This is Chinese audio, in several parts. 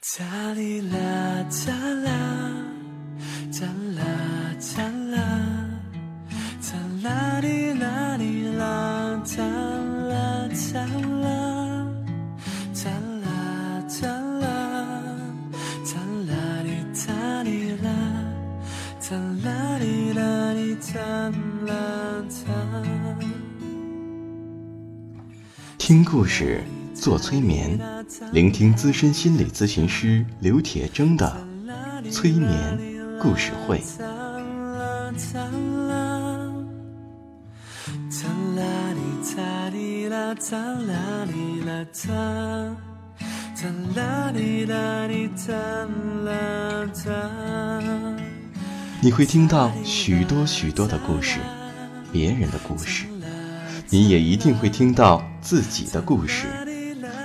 哒哩啦哒啦，哒啦哒啦，哒啦哩啦哩啦，哒啦哒啦，哒啦哒啦，哒啦哩哒哩啦，哒啦哩啦哩哒啦哒。听故事，做催眠，聆听资深心理咨询师刘铁铮的催眠故事会。你会听到许多许多的故事，别人的故事，你也一定会听到自己的故事，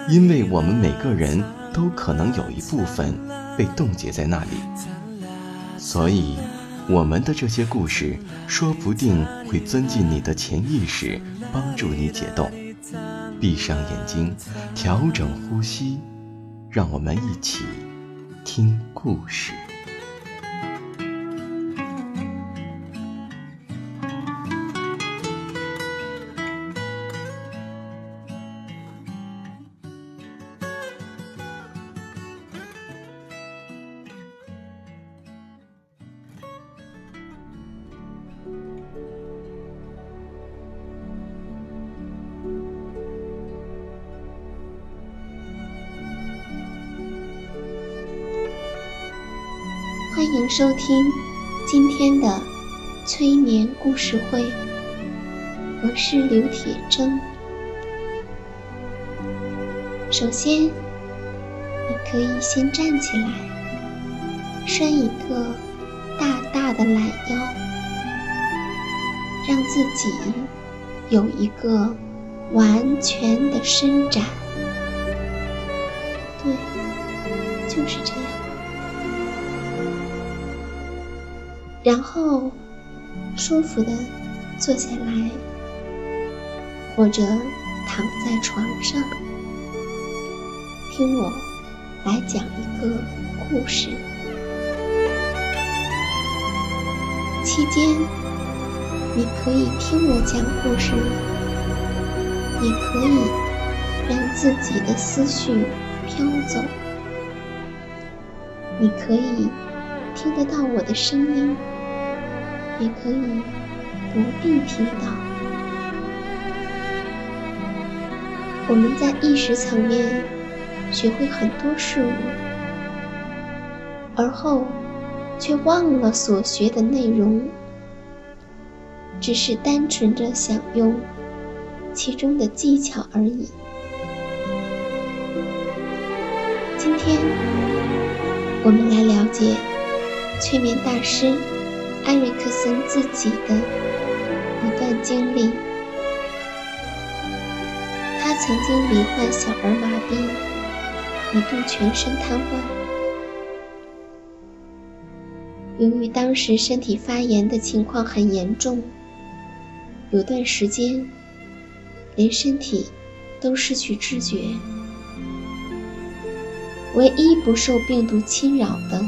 因为我们每个人都可能有一部分被冻结在那里，所以我们的这些故事说不定会钻进你的潜意识，帮助你解冻。闭上眼睛，调整呼吸，让我们一起听故事。欢迎收听今天的催眠故事会，我是刘铁铮。首先，你可以先站起来，伸一个大大的懒腰，让自己有一个完全的伸展。对，就是这样。然后，舒服的坐下来，或者躺在床上，听我来讲一个故事。期间，你可以听我讲故事，也可以让自己的思绪飘走。你可以听得到我的声音。也可以不必听到。我们在意识层面学会很多事物，而后却忘了所学的内容，只是单纯的享用其中的技巧而已。今天，我们来了解催眠大师。艾瑞克森自己的一段经历：他曾经罹患小儿麻痹，一度全身瘫痪。由于当时身体发炎的情况很严重，有段时间连身体都失去知觉。唯一不受病毒侵扰的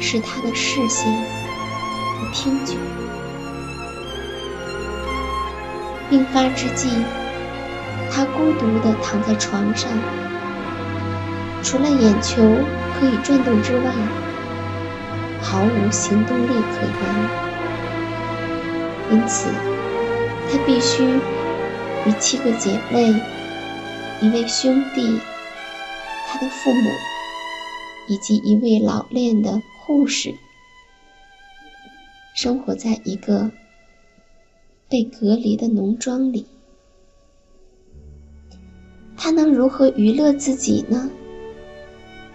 是他的视线。听觉。病发之际，他孤独地躺在床上，除了眼球可以转动之外，毫无行动力可言。因此，他必须与七个姐妹、一位兄弟、他的父母以及一位老练的护士。生活在一个被隔离的农庄里，他能如何娱乐自己呢？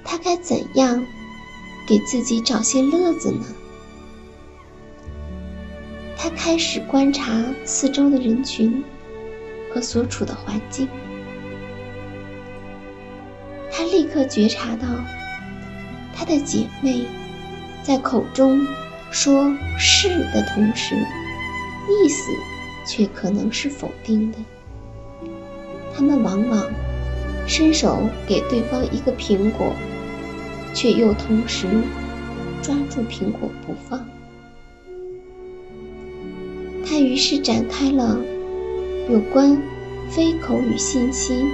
他该怎样给自己找些乐子呢？他开始观察四周的人群和所处的环境，他立刻觉察到他的姐妹在口中。说是的同时，意思却可能是否定的。他们往往伸手给对方一个苹果却又同时抓住苹果不放。他于是展开了有关非口语信息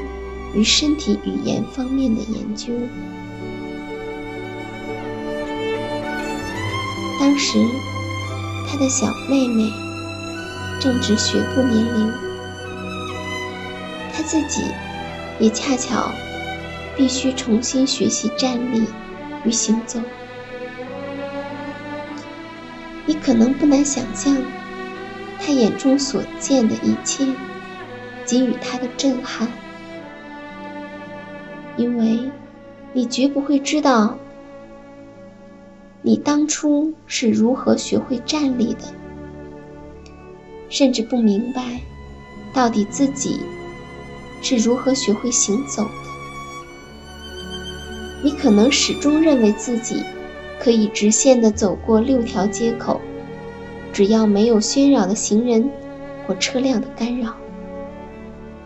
与身体语言方面的研究。当时，他的小妹妹正值学步年龄，他自己也恰巧必须重新学习站立与行走。你可能不难想象，他眼中所见的一切给予他的震撼，因为你绝不会知道。你当初是如何学会站立的？甚至不明白，到底自己是如何学会行走的？你可能始终认为自己可以直线的走过六条街口，只要没有喧扰的行人或车辆的干扰。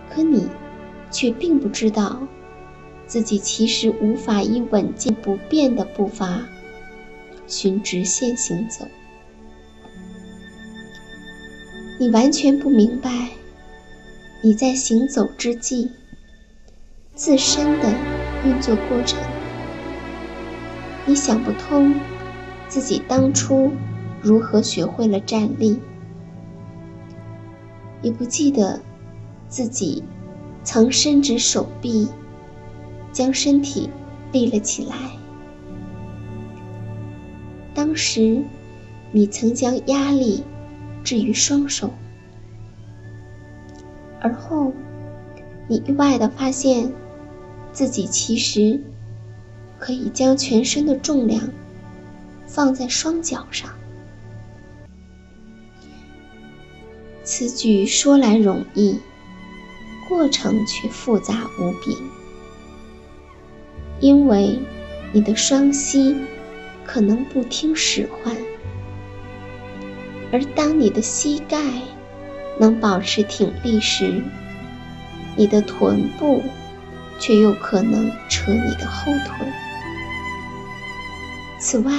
可你却并不知道，自己其实无法以稳健不变的步伐。循直线行走，你完全不明白，你在行走之际自身的运作过程。你想不通自己当初如何学会了站立，也不记得自己曾伸直手臂，将身体立了起来。当时，你曾将压力置于双手，而后，你意外的发现自己其实可以将全身的重量放在双脚上。此举说来容易，过程却复杂无比，因为你的双膝。可能不听使唤，而当你的膝盖能保持挺立时，你的臀部却又可能扯你的后腿。此外，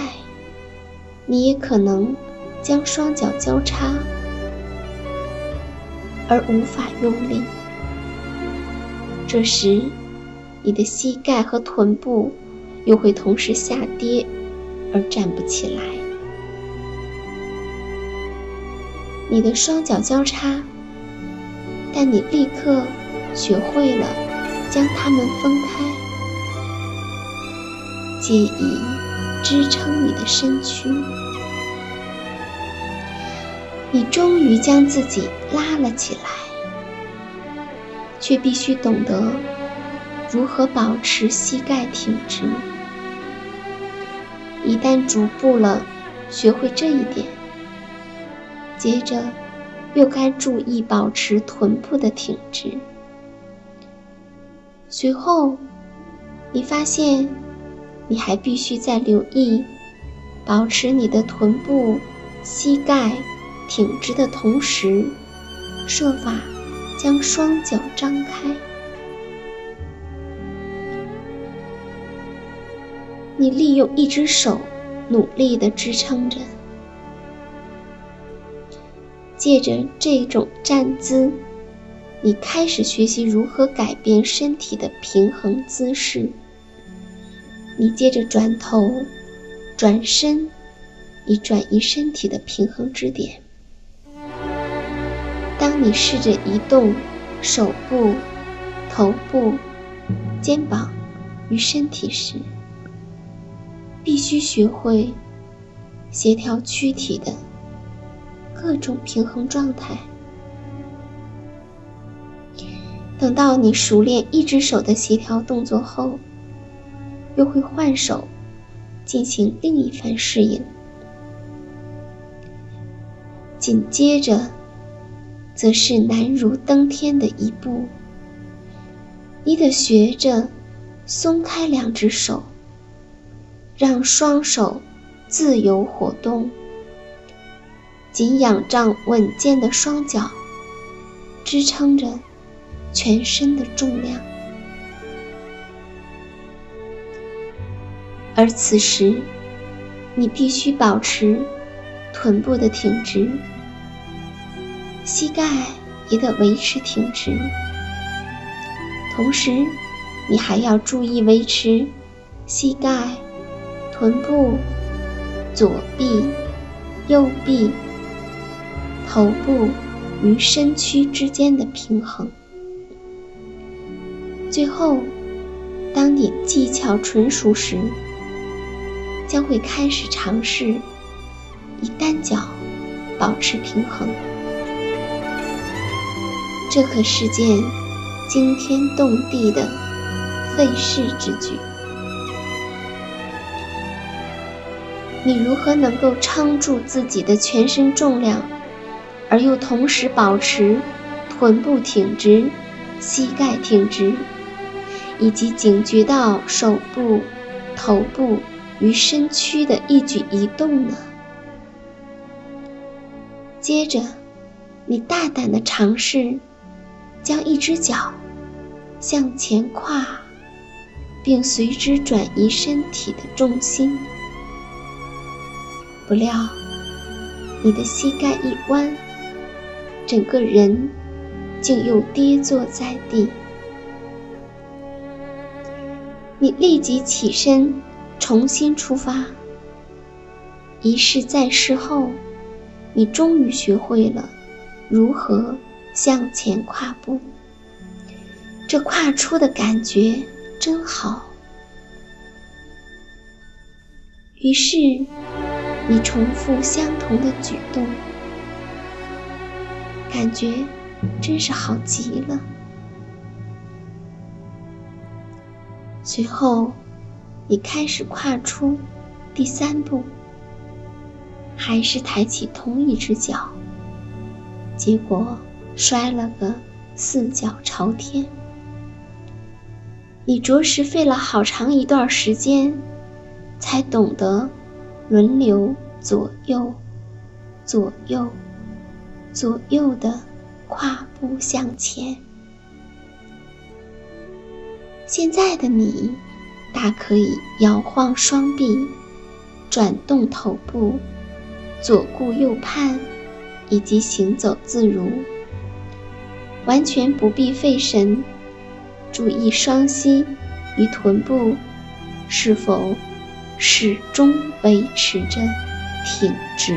你也可能将双脚交叉而无法用力，这时你的膝盖和臀部又会同时下跌。而站不起来。你的双脚交叉，但你立刻学会了将它们分开，借以支撑你的身躯。你终于将自己拉了起来，却必须懂得如何保持膝盖挺直。一旦逐步了学会这一点，接着又该注意保持臀部的挺直。随后，你发现你还必须在留意保持你的臀部、膝盖挺直的同时，设法将双脚张开。你利用一只手努力地支撑着，借着这种站姿，你开始学习如何改变身体的平衡姿势。你接着转头、转身，以转移身体的平衡支点。当你试着移动手部、头部、肩膀与身体时，必须学会协调躯体的各种平衡状态。等到你熟练一只手的协调动作后，又会换手进行另一番适应。紧接着，则是难如登天的一步，你得学着松开两只手。让双手自由活动，仅仰仗稳健的双脚支撑着全身的重量。而此时，你必须保持臀部的挺直，膝盖也得维持挺直。同时，你还要注意维持膝盖、臀部、左臂、右臂、头部与身躯之间的平衡。最后，当你技巧纯熟时，将会开始尝试以单脚保持平衡。这可是件惊天动地的费事之举。你如何能够撑住自己的全身重量，而又同时保持臀部挺直、膝盖挺直？以及警觉到手部、头部与身躯的一举一动呢？接着，你大胆的尝试将一只脚向前跨，并随之转移身体的重心。不料，你的膝盖一弯，整个人竟又跌坐在地。你立即起身，重新出发。一试再试后，你终于学会了如何向前跨步。这跨出的感觉真好。于是，你重复相同的举动，感觉真是好极了。随后，你开始跨出第三步，还是抬起同一只脚，结果摔了个四脚朝天。你着实费了好长一段时间，才懂得轮流左右、左右、左右的跨步向前。现在的你，大可以摇晃双臂，转动头部，左顾右盼，以及行走自如，完全不必费神，注意双膝与臀部是否始终维持着挺直。